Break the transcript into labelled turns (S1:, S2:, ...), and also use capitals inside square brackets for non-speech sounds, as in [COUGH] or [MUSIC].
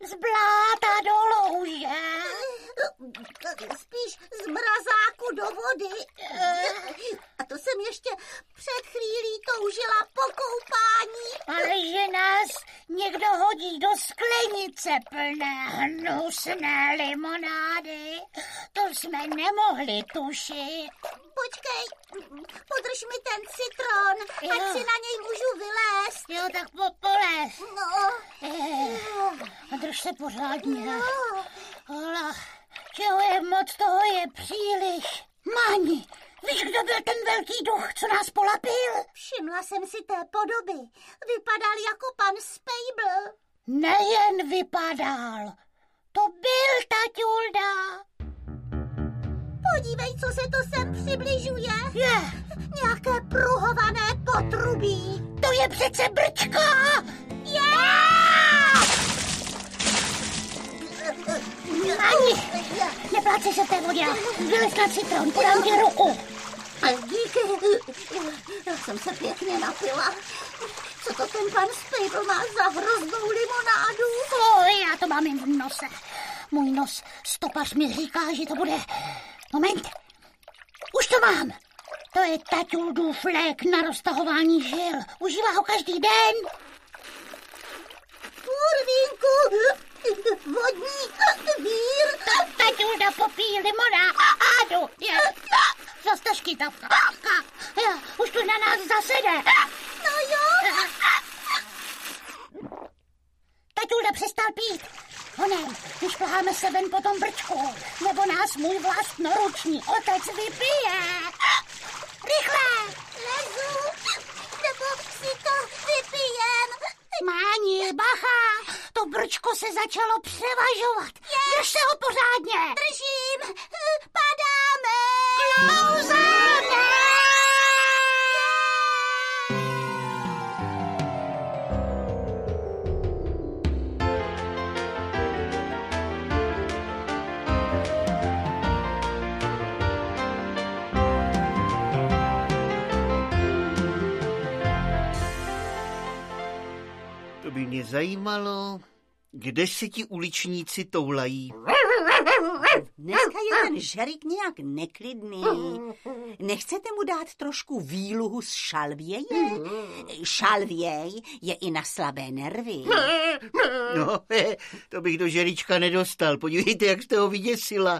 S1: z bláta do louže.
S2: Spíš z mrazáku do vody. A to jsem ještě před chvílí toužila po koupání.
S1: Ale že nás někdo hodí do sklenice plné hnusné limonády, to jsme nemohli tušit.
S2: Počkej, podrž mi ten citron,
S1: Jo.
S2: ať si na něj.
S1: Jo, tak po, polez.
S2: No,
S1: Eh, a drž se pořádně.
S2: no.
S1: Hola, čeho je moc, toho je příliš. Máni, víš, kdo byl ten velký duch, co nás polapil?
S2: Všimla jsem si té podoby. Vypadal jako pan Spejbl.
S1: Nejen vypadal, to byl taťulda.
S2: Podívej, co se to sem přibližuje.
S1: Je,
S2: Nějaké
S1: to je přece brčka.
S2: Je!
S1: Ani, neplácej se v té vodě. Vylez na citron, podám ti ruku.
S2: Díky. Já jsem se pěkně napila. Co to ten pan Spejbl má za hroznou limonádu?
S1: O, já to mám jen v nose. Můj nos stopař mi říká, že to bude... Moment. Už to mám. To je taťuldův lék na roztahování žil. Užívá ho každý den.
S2: Kurvínku, vodní vír.
S1: Taťulda popíjí limonádu. Je. Zas ta škytavka. Je, Už tu na nás zasede.
S2: No jo,
S1: Taťulda přestal pít. Honem, vyšplháme se ven po tom brčku, nebo nás můj vlastnoruční otec vypije. Rychle!
S2: lezu, nebo si to vypijem.
S1: Máni, bacha, to brčko se začalo převažovat. Drž se ho pořádně.
S2: Držím,
S3: To by mě zajímalo, kde se ti uličníci toulají.
S4: Dneska je ten žerik nějak neklidný. Nechcete mu dát trošku výluhu z šalvěje? Šalvěj je i na slabé nervy.
S3: No, [LAUGHS] to bych do žerička nedostal. Podívejte, jak jste ho vyděsila.